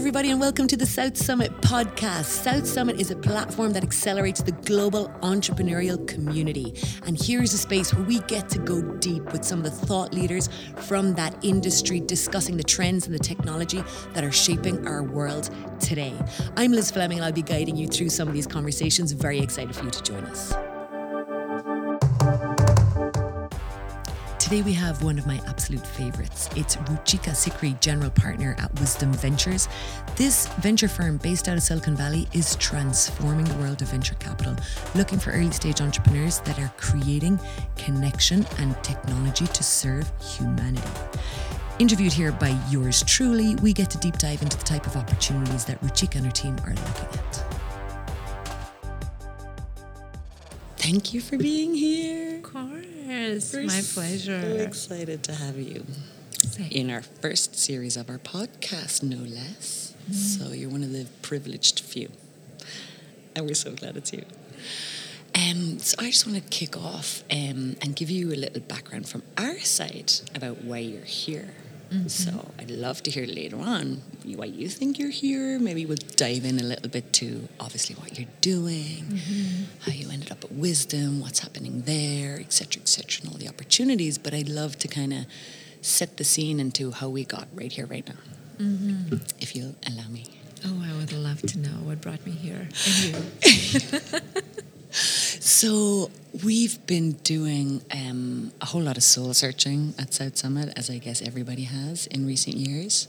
everybody, and welcome to the South Summit podcast. South Summit is a platform that accelerates the global entrepreneurial community. And here's a space where we get to go deep with some of the thought leaders from that industry, discussing the trends and the technology that are shaping our world today. I'm Liz Fleming, and I'll be guiding you through some of these conversations. Very excited for you to join us. Today we have one of my absolute favorites. It's Ruchika Sikri, General Partner at Wisdom Ventures. This venture firm based out of Silicon Valley is transforming the world of venture capital, looking for early stage entrepreneurs that are creating connection and technology to serve humanity. Interviewed here by yours truly, we get to deep dive into the type of opportunities that Ruchika and her team are looking at. Thank you for being here. Of We're my pleasure. So excited to have you in our first series of our podcast, no less. So you're one of the privileged few, and we're so glad it's you. Um, so I just want to kick off um, and give you a little background from our side about why you're here. So I'd love to hear later on why you think you're here. Maybe we'll dive in a little bit to obviously what you're doing, mm-hmm. how you ended up at Wisdom, what's happening there, etc., etc., and all the opportunities. But I'd love to kind of set the scene into how we got right here, right now, mm-hmm. if you'll allow me. Oh, I would love to know what brought me here. And you. So we've been doing um, a whole lot of soul searching at South Summit, as I guess everybody has in recent years,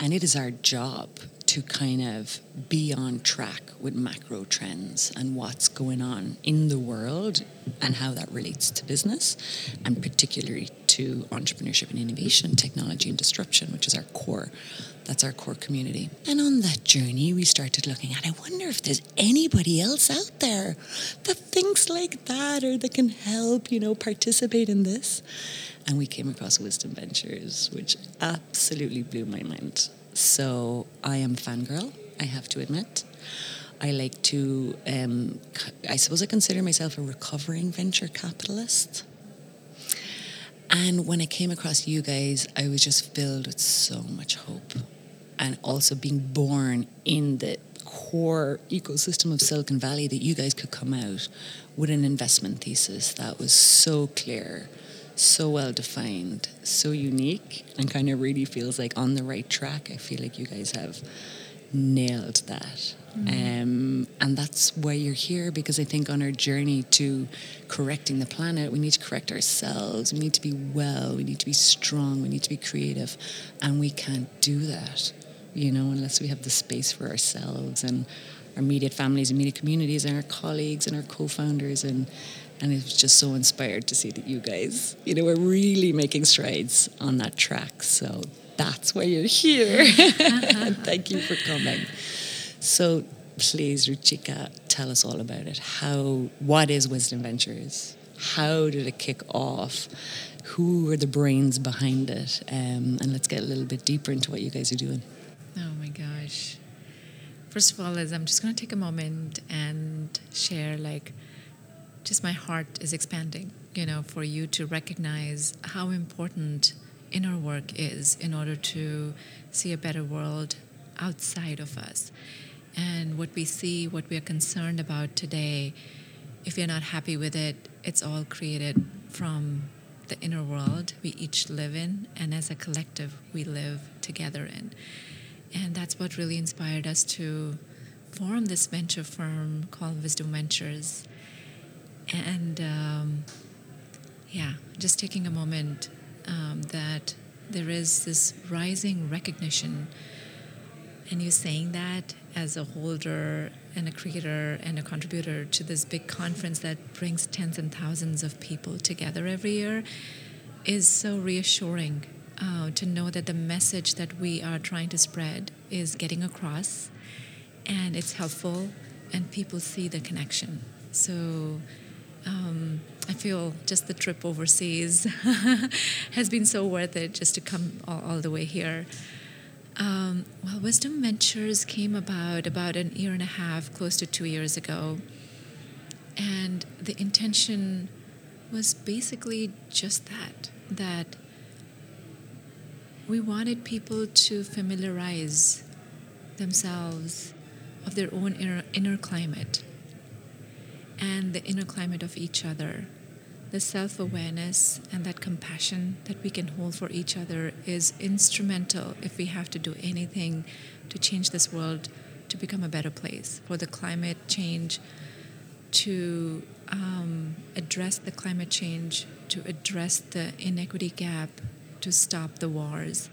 and it is our job to kind of be on track with macro trends and what's going on in the world and how that relates to business, and particularly to entrepreneurship and innovation, technology and disruption, which is our core. That's our core community. And on that journey, we started looking at I wonder if there's anybody else out there that thinks like that or that can help, you know, participate in this. And we came across Wisdom Ventures, which absolutely blew my mind. So I am fangirl, I have to admit. I like to, um, I suppose I consider myself a recovering venture capitalist. And when I came across you guys, I was just filled with so much hope. And also being born in the core ecosystem of Silicon Valley that you guys could come out with an investment thesis that was so clear, so well defined, so unique, and kind of really feels like on the right track. I feel like you guys have nailed that. Um, and that's why you're here because I think on our journey to correcting the planet, we need to correct ourselves. We need to be well. We need to be strong. We need to be creative. And we can't do that, you know, unless we have the space for ourselves and our immediate families, and immediate communities, and our colleagues and our co founders. And, and it was just so inspired to see that you guys, you know, are really making strides on that track. So that's why you're here. and thank you for coming. So please, Ruchika, tell us all about it. How, what is Wisdom Ventures? How did it kick off? Who are the brains behind it? Um, and let's get a little bit deeper into what you guys are doing. Oh my gosh. First of all, is I'm just going to take a moment and share like just my heart is expanding, you know, for you to recognize how important inner work is in order to see a better world outside of us. And what we see, what we are concerned about today, if you're not happy with it, it's all created from the inner world we each live in, and as a collective, we live together in. And that's what really inspired us to form this venture firm called Wisdom Ventures. And um, yeah, just taking a moment um, that there is this rising recognition, and you saying that as a holder and a creator and a contributor to this big conference that brings tens and thousands of people together every year is so reassuring uh, to know that the message that we are trying to spread is getting across and it's helpful and people see the connection. So um, I feel just the trip overseas has been so worth it just to come all, all the way here. Um, well, Wisdom Ventures came about about an year and a half, close to two years ago, and the intention was basically just that that we wanted people to familiarize themselves of their own inner, inner climate and the inner climate of each other. The self awareness and that compassion that we can hold for each other is instrumental if we have to do anything to change this world to become a better place, for the climate change to um, address the climate change, to address the inequity gap, to stop the wars.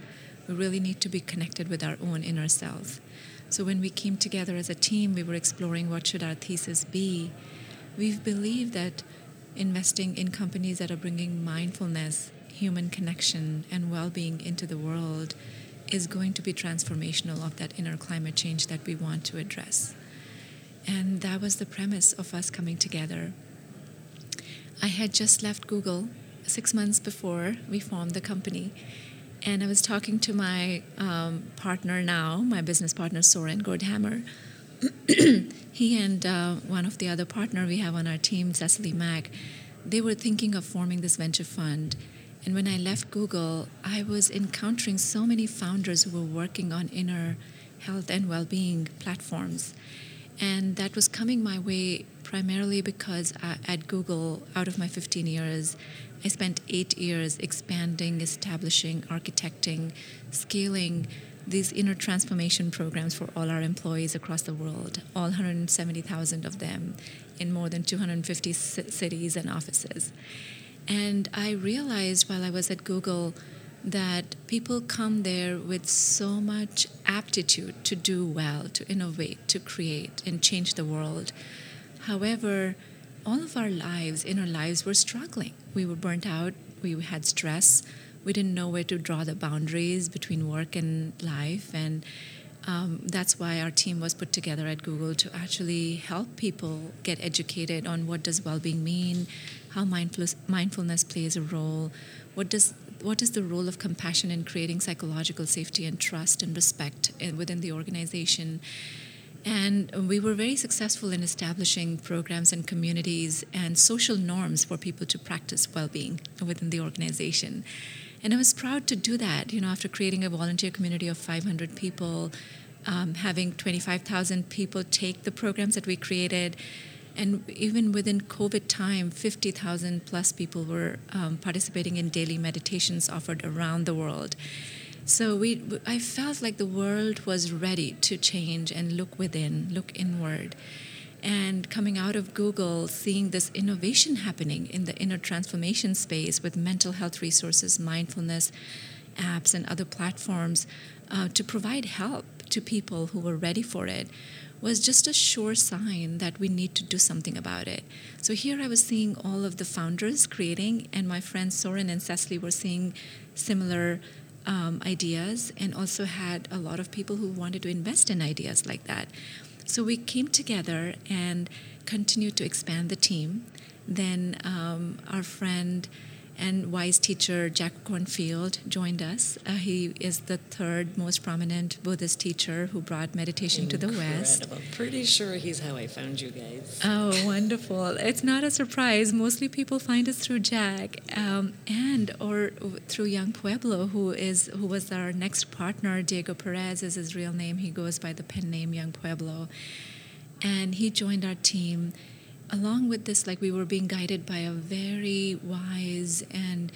We really need to be connected with our own inner self. So when we came together as a team, we were exploring what should our thesis be. We've believed that investing in companies that are bringing mindfulness, human connection, and well-being into the world is going to be transformational of that inner climate change that we want to address. And that was the premise of us coming together. I had just left Google six months before we formed the company. And I was talking to my um, partner now, my business partner, Soren Gordhamer. he and uh, one of the other partner we have on our team, Cecily Mak, they were thinking of forming this venture fund. And when I left Google, I was encountering so many founders who were working on inner health and well-being platforms. And that was coming my way primarily because I, at Google, out of my 15 years, I spent eight years expanding, establishing, architecting, scaling these inner transformation programs for all our employees across the world, all 170,000 of them in more than 250 c- cities and offices. And I realized while I was at Google that people come there with so much aptitude to do well, to innovate, to create, and change the world. However, all of our lives, in our lives, were struggling. We were burnt out, we had stress, we didn't know where to draw the boundaries between work and life. And um, that's why our team was put together at Google to actually help people get educated on what does well-being mean, how mindfulness, mindfulness plays a role, what does what is the role of compassion in creating psychological safety and trust and respect within the organization and we were very successful in establishing programs and communities and social norms for people to practice well being within the organization. And I was proud to do that, you know, after creating a volunteer community of 500 people, um, having 25,000 people take the programs that we created. And even within COVID time, 50,000 plus people were um, participating in daily meditations offered around the world. So we, I felt like the world was ready to change and look within, look inward. And coming out of Google, seeing this innovation happening in the inner transformation space with mental health resources, mindfulness apps, and other platforms uh, to provide help to people who were ready for it was just a sure sign that we need to do something about it. So here I was seeing all of the founders creating, and my friends Soren and Cecily were seeing similar um, ideas and also had a lot of people who wanted to invest in ideas like that. So we came together and continued to expand the team. Then um, our friend and wise teacher Jack Kornfield joined us. Uh, he is the third most prominent Buddhist teacher who brought meditation Incredible. to the West. Pretty sure he's how I found you guys. Oh, wonderful! It's not a surprise. Mostly people find us through Jack um, and or through Young Pueblo, who is who was our next partner. Diego Perez is his real name. He goes by the pen name Young Pueblo, and he joined our team along with this, like we were being guided by a very wise and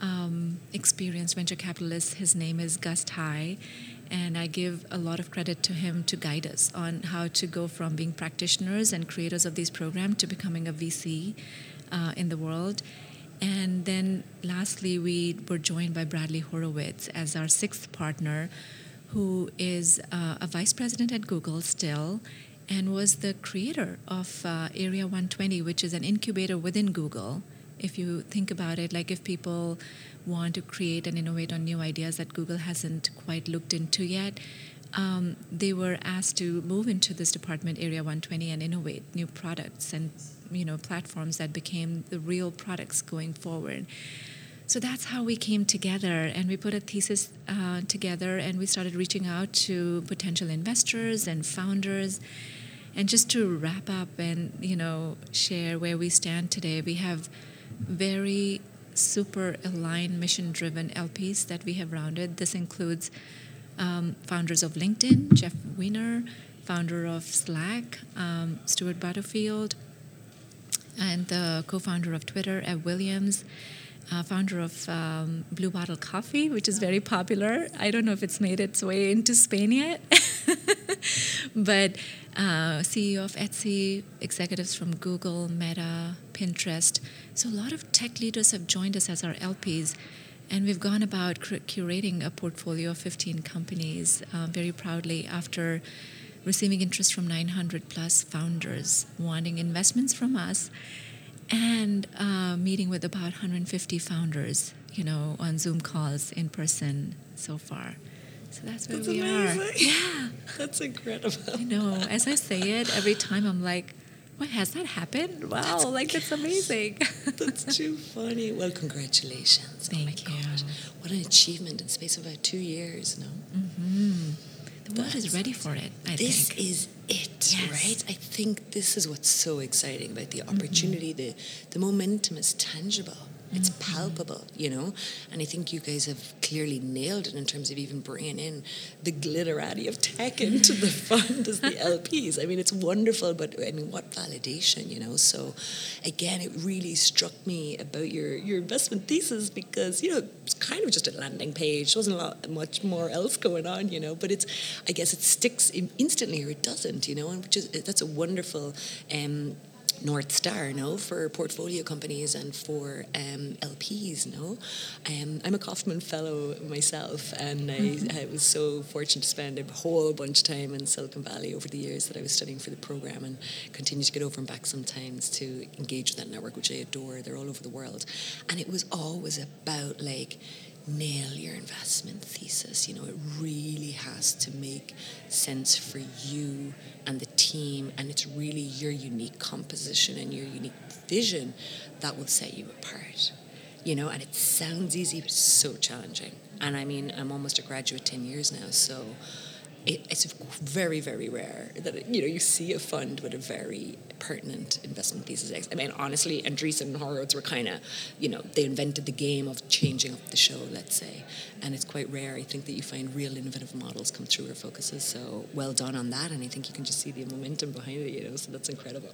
um, experienced venture capitalist. His name is Gus Tai, and I give a lot of credit to him to guide us on how to go from being practitioners and creators of these programs to becoming a VC uh, in the world. And then lastly, we were joined by Bradley Horowitz as our sixth partner, who is uh, a vice president at Google still and was the creator of uh, Area 120, which is an incubator within Google. If you think about it, like if people want to create and innovate on new ideas that Google hasn't quite looked into yet, um, they were asked to move into this department, Area 120, and innovate new products and you know platforms that became the real products going forward. So that's how we came together, and we put a thesis uh, together, and we started reaching out to potential investors and founders and just to wrap up and you know share where we stand today, we have very super aligned, mission-driven LPs that we have rounded. This includes um, founders of LinkedIn, Jeff Weiner, founder of Slack, um, Stuart Butterfield, and the co-founder of Twitter, Ev Williams. Uh, founder of um, Blue Bottle Coffee, which is very popular. I don't know if it's made its way into Spain yet, but uh, CEO of Etsy, executives from Google, Meta, Pinterest. So a lot of tech leaders have joined us as our LPs. And we've gone about curating a portfolio of 15 companies uh, very proudly after receiving interest from 900 plus founders wanting investments from us and uh, meeting with about 150 founders, you know, on Zoom calls in person so far. So that's where That's we amazing. are. Yeah, That's incredible. I know. As I say it, every time I'm like, "What has that happened? Wow, like that's amazing." That's too funny. Well, congratulations. oh my Thank you. God. What an achievement in space of about two years, no? Mm-hmm. the world is ready for it. I this think. is it, Yes. right? I think this is what's so exciting about the mm-hmm. opportunity. The the momentum is tangible. It's palpable, you know, and I think you guys have clearly nailed it in terms of even bringing in the glitterati of tech into the fund as the LPs. I mean, it's wonderful, but I mean, what validation, you know? So, again, it really struck me about your your investment thesis because you know it's kind of just a landing page. There wasn't a lot much more else going on, you know. But it's, I guess, it sticks in- instantly or it doesn't, you know, and which is that's a wonderful. Um, North Star, no, for portfolio companies and for um, LPs, no. Um, I'm a Kauffman Fellow myself, and I, I was so fortunate to spend a whole bunch of time in Silicon Valley over the years that I was studying for the program, and continue to get over and back sometimes to engage with that network, which I adore. They're all over the world, and it was always about like nail your investment thesis. You know, it really has to make sense for you and the team, and it's really your unique composition and your unique vision that will set you apart. You know, and it sounds easy, but it's so challenging. And I mean, I'm almost a graduate 10 years now, so it's very, very rare that you know you see a fund with a very pertinent investment thesis. I mean, honestly, Andreessen and Horowitz were kind of, you know, they invented the game of changing up the show, let's say, and it's quite rare. I think that you find real innovative models come through our focuses. So well done on that, and I think you can just see the momentum behind it. You know, so that's incredible.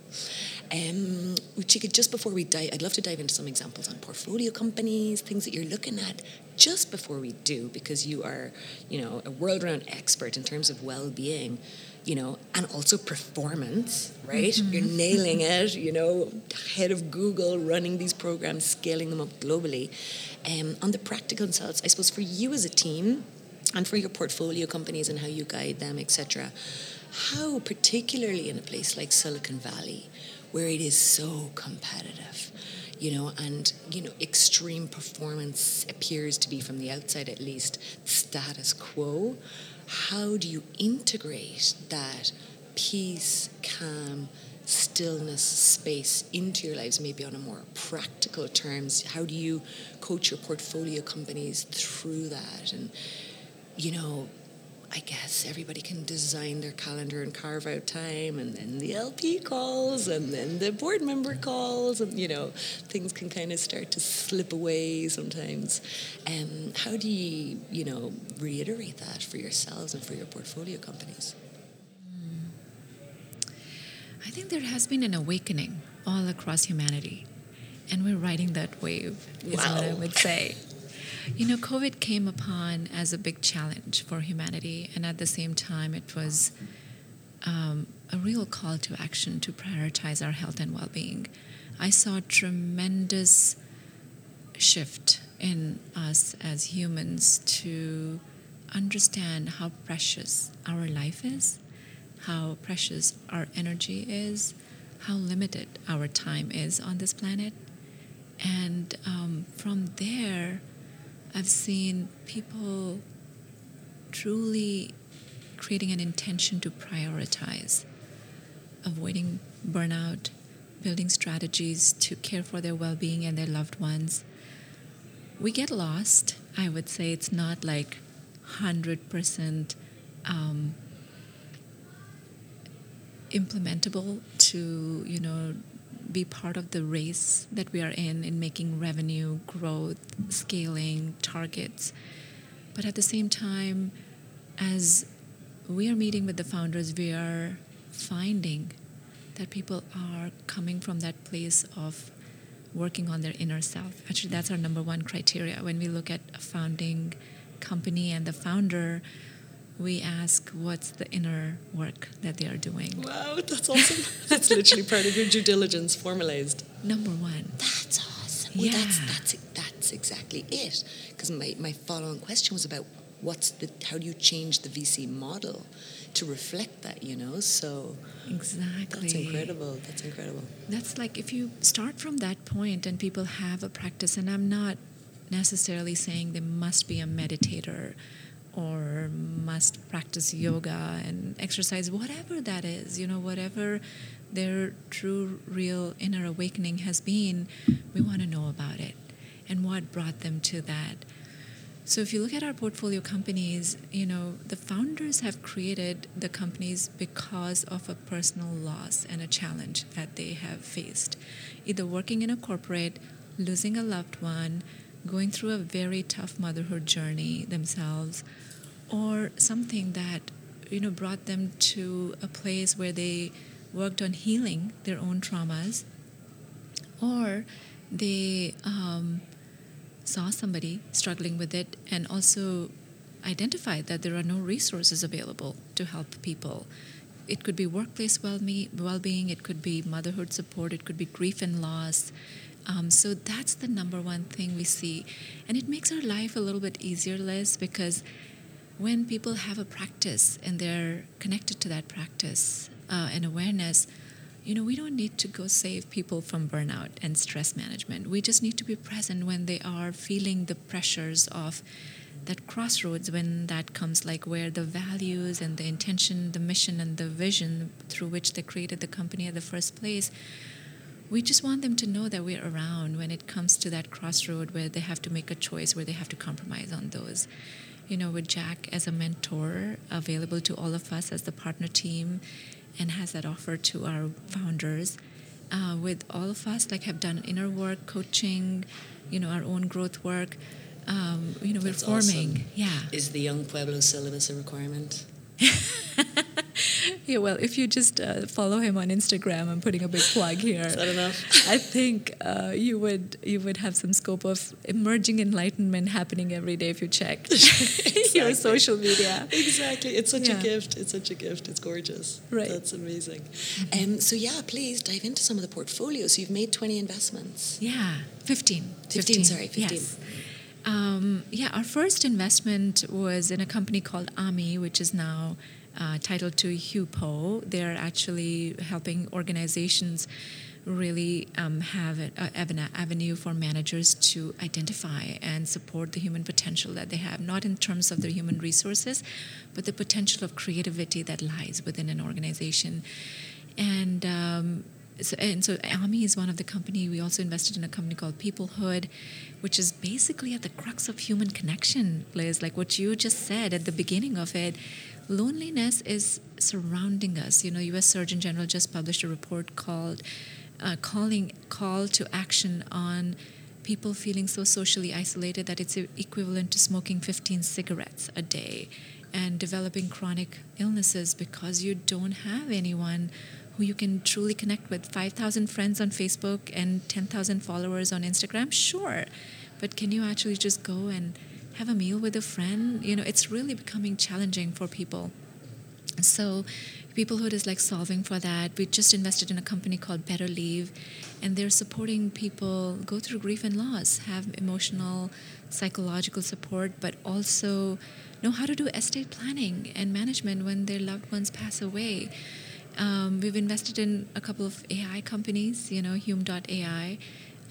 Um, Chika, just before we dive, I'd love to dive into some examples on portfolio companies, things that you're looking at just before we do, because you are, you know, a world-renowned expert in terms of well-being, you know, and also performance, right? You're nailing it, you know, head of Google, running these programs, scaling them up globally. Um, on the practical results, I suppose for you as a team, and for your portfolio companies and how you guide them, etc. How, particularly in a place like Silicon Valley, where it is so competitive, you know, and you know, extreme performance appears to be, from the outside at least, status quo. How do you integrate that peace, calm, stillness space into your lives, maybe on a more practical terms? How do you coach your portfolio companies through that? And you know, I guess everybody can design their calendar and carve out time, and then the LP calls, and then the board member calls, and you know, things can kind of start to slip away sometimes. Um, how do you, you know, reiterate that for yourselves and for your portfolio companies? I think there has been an awakening all across humanity, and we're riding that wave, is what I would say. You know, COVID came upon as a big challenge for humanity, and at the same time, it was um, a real call to action to prioritize our health and well being. I saw a tremendous shift in us as humans to understand how precious our life is, how precious our energy is, how limited our time is on this planet. And um, from there, I've seen people truly creating an intention to prioritize, avoiding burnout, building strategies to care for their well being and their loved ones. We get lost. I would say it's not like 100% um, implementable to, you know, be part of the race that we are in, in making revenue, growth, scaling, targets. But at the same time, as we are meeting with the founders, we are finding that people are coming from that place of working on their inner self. Actually, that's our number one criteria. When we look at a founding company and the founder, we ask what's the inner work that they are doing. Wow, that's awesome. that's literally part of your due diligence formalized. Number one. That's awesome. Well, Yeah. that's, that's, that's exactly it. Because my, my follow on question was about what's the, how do you change the VC model to reflect that, you know? So Exactly. that's incredible. That's incredible. That's like if you start from that point and people have a practice, and I'm not necessarily saying they must be a meditator or must practice yoga and exercise, whatever that is, you know, whatever their true, real inner awakening has been, we want to know about it and what brought them to that. So if you look at our portfolio companies, you know, the founders have created the companies because of a personal loss and a challenge that they have faced. Either working in a corporate, losing a loved one, going through a very tough motherhood journey themselves, or something that, you know, brought them to a place where they worked on healing their own traumas, or they um, saw somebody struggling with it and also identified that there are no resources available to help people. It could be workplace well-being, it could be motherhood support, it could be grief and loss. Um, so that's the number one thing we see. And it makes our life a little bit easier, Liz, because when people have a practice and they're connected to that practice uh, and awareness, you know, we don't need to go save people from burnout and stress management. We just need to be present when they are feeling the pressures of that crossroads when that comes like where the values and the intention the mission and the vision through which they created the company at the first place we just want them to know that we're around when it comes to that crossroad where they have to make a choice where they have to compromise on those you know with jack as a mentor available to all of us as the partner team and has that offer to our founders uh, with all of us like have done inner work coaching you know our own growth work um, you know we're That's forming awesome. yeah Is the Young Pueblo syllabus a requirement? yeah well if you just uh, follow him on instagram i'm putting a big plug here Is that enough? I think uh, you would you would have some scope of emerging enlightenment happening every day if you check your social media. Exactly. It's such Yeah. a gift. It's such a gift. It's gorgeous. Right. That's amazing. Um, so, yeah, please dive into some of the portfolios. You've made 20 investments. Yeah, 15. 15, sorry, 15. Yes. Um, yeah, our first investment was in a company called AMI, which is now uh, titled to HUPO. They're actually helping organizations really um, have a, an avenue for managers to identify and support the human potential that they have, not in terms of their human resources, but the potential of creativity that lies within an organization. And um, so, and so AMI is one of the company. We also invested in a company called Peoplehood, which is basically at the crux of human connection, Liz. Like what you just said at the beginning of it, loneliness is surrounding us. You know, U.S. Surgeon General just published a report called uh, "Calling Call to Action on." People feeling so socially isolated that it's equivalent to smoking 15 cigarettes a day and developing chronic illnesses because you don't have anyone who you can truly connect with. 5,000 friends on Facebook and 10,000 followers on Instagram? Sure. But can you actually just go and have a meal with a friend? You know, it's really becoming challenging for people. So, Peoplehood is like solving for that. We just invested in a company called Better Leave, and they're supporting people go through grief and loss, have emotional, psychological support, but also know how to do estate planning and management when their loved ones pass away. Um, we've invested in a couple of AI companies, you know, Hume.ai,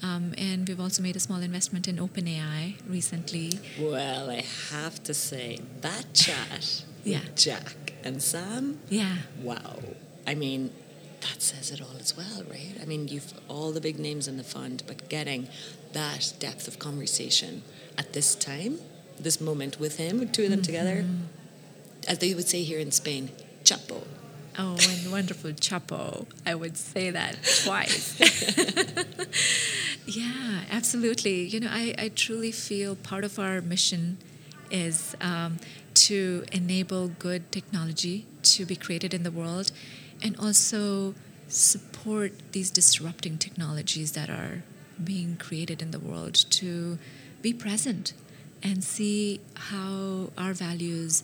um, and we've also made a small investment in OpenAI recently. Well, I have to say, that chat Yeah. with Jack and Sam, Yeah. wow. I mean, that says it all as well, right? I mean, you've all the big names in the fund, but getting that depth of conversation at this time, this moment with him, two of them together, as they would say here in Spain, chapo. Oh, and wonderful Chapo. I would say that twice. yeah, absolutely. You know, I, I truly feel part of our mission is um, to to enable good technology to be created in the world and also support these disrupting technologies that are being created in the world to be present and see how our values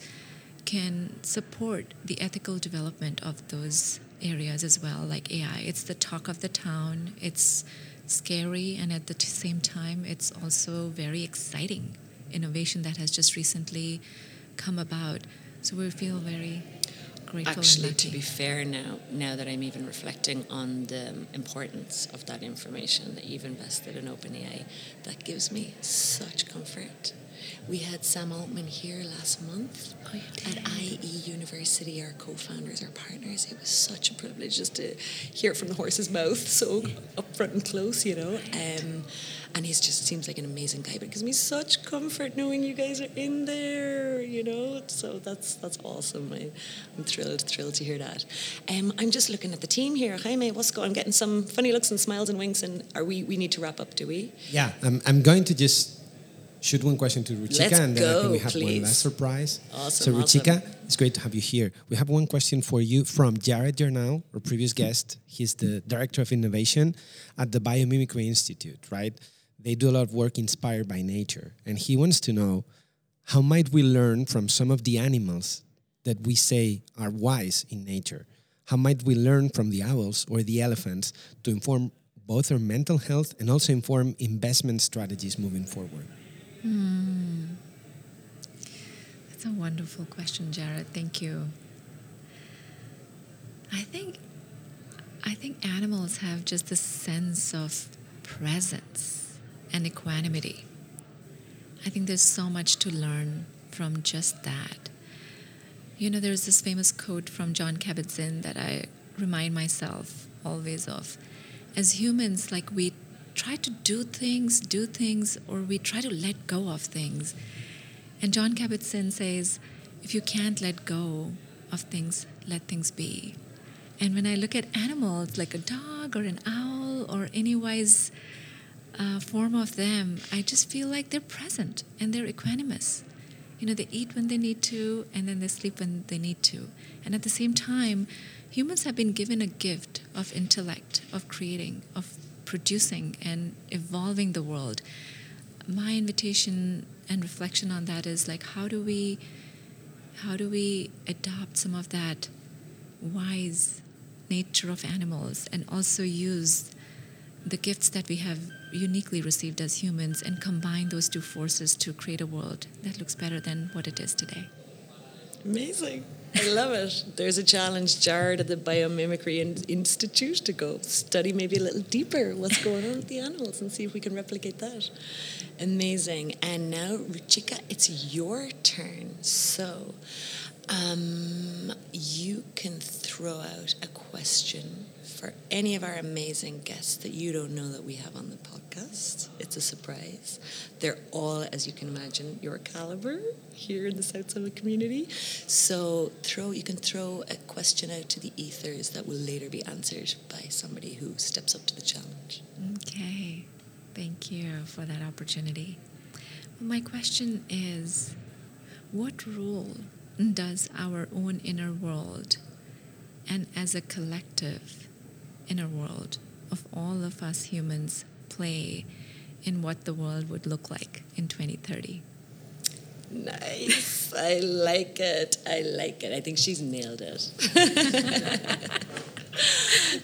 can support the ethical development of those areas as well, like AI. It's the talk of the town, it's scary, and at the t- same time, it's also very exciting innovation that has just recently come about. So we feel very grateful. Actually, to be fair, now now that I'm even reflecting on the importance of that information that you've invested in OpenAI, that gives me such comfort. We had Sam Altman here last month oh, at IE University, our co-founders, our partners. It was such a privilege just to hear it from the horse's mouth, so upfront and close, you know. Um, and he just seems like an amazing guy. But it gives me such comfort knowing you guys are in there, you know. So that's that's awesome. I, am thrilled, thrilled to hear that. Um, I'm just looking at the team here. Jaime, what's going? I'm getting some funny looks and smiles and winks. And are we? We need to wrap up, do we? Yeah, I'm, I'm going to just shoot one question to Ruchika, Let's and then go, I think we have please. one last surprise. Awesome, So, Ruchika, awesome. it's great to have you here. We have one question for you from Jared Jernau, our previous guest. He's the director of innovation at the Biomimicry Institute. Right? They do a lot of work inspired by nature, and he wants to know how might we learn from some of the animals that we say are wise in nature. How might we learn from the owls or the elephants to inform both our mental health and also inform investment strategies moving forward? Hmm. That's a wonderful question, Jared. Thank you. I think I think animals have just a sense of presence and equanimity. I think there's so much to learn from just that. You know, there's this famous quote from John Kabat-Zinn that I remind myself always of. As humans, like we try to do things, do things, or we try to let go of things. And John Kabat-Zinn says, if you can't let go of things, let things be. And when I look at animals like a dog or an owl or any wise uh, form of them, I just feel like they're present and they're equanimous. You know, they eat when they need to and then they sleep when they need to. And at the same time, humans have been given a gift of intellect, of creating, of producing and evolving the world. My invitation and reflection on that is like how do we how do we adopt some of that wise nature of animals and also use the gifts that we have uniquely received as humans and combine those two forces to create a world that looks better than what it is today. Amazing. I love it. There's a challenge, Jared, at the Biomimicry Institute to go study maybe a little deeper what's going on with the animals and see if we can replicate that. Amazing. And now, Ruchika, it's your turn. So, um, you can throw out a question for any of our amazing guests that you don't know that we have on the podcast. It's a surprise. They're all, as you can imagine, your caliber here in the South Summit community. So throw you can throw a question out to the ethers that will later be answered by somebody who steps up to the challenge. Okay, thank you for that opportunity. My question is what role does our own inner world and as a collective inner world of all of us humans play in what the world would look like in 2030? Nice. I like it. I like it. I think she's nailed it.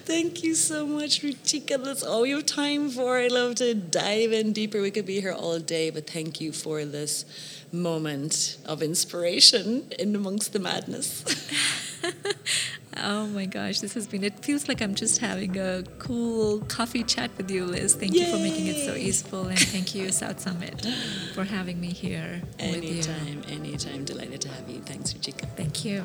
Thank you so much, Ruchika. That's all we have time for. I love to dive in deeper. We could be here all day, but thank you for this moment of inspiration in amongst the madness. Oh my gosh, this has been, it feels like I'm just having a cool coffee chat with you, Liz. Thank you for making it so Yay. easeful, and thank you, South Summit, for having me here with you. anytime, anytime. Delighted to have you. Thanks, Ruchika. Thank you.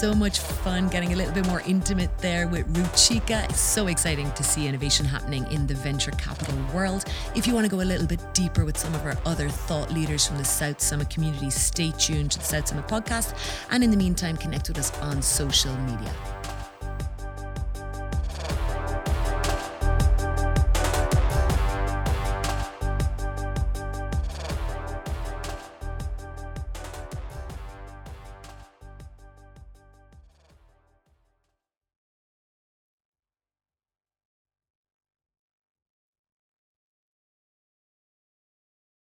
So much fun getting a little bit more intimate there with Ruchika. It's so exciting to see innovation happening in the venture capital world. If you want to go a little bit deeper with some of our other thought leaders from the South Summit community, stay tuned to the South Summit podcast. And in the meantime, connect with us on social media.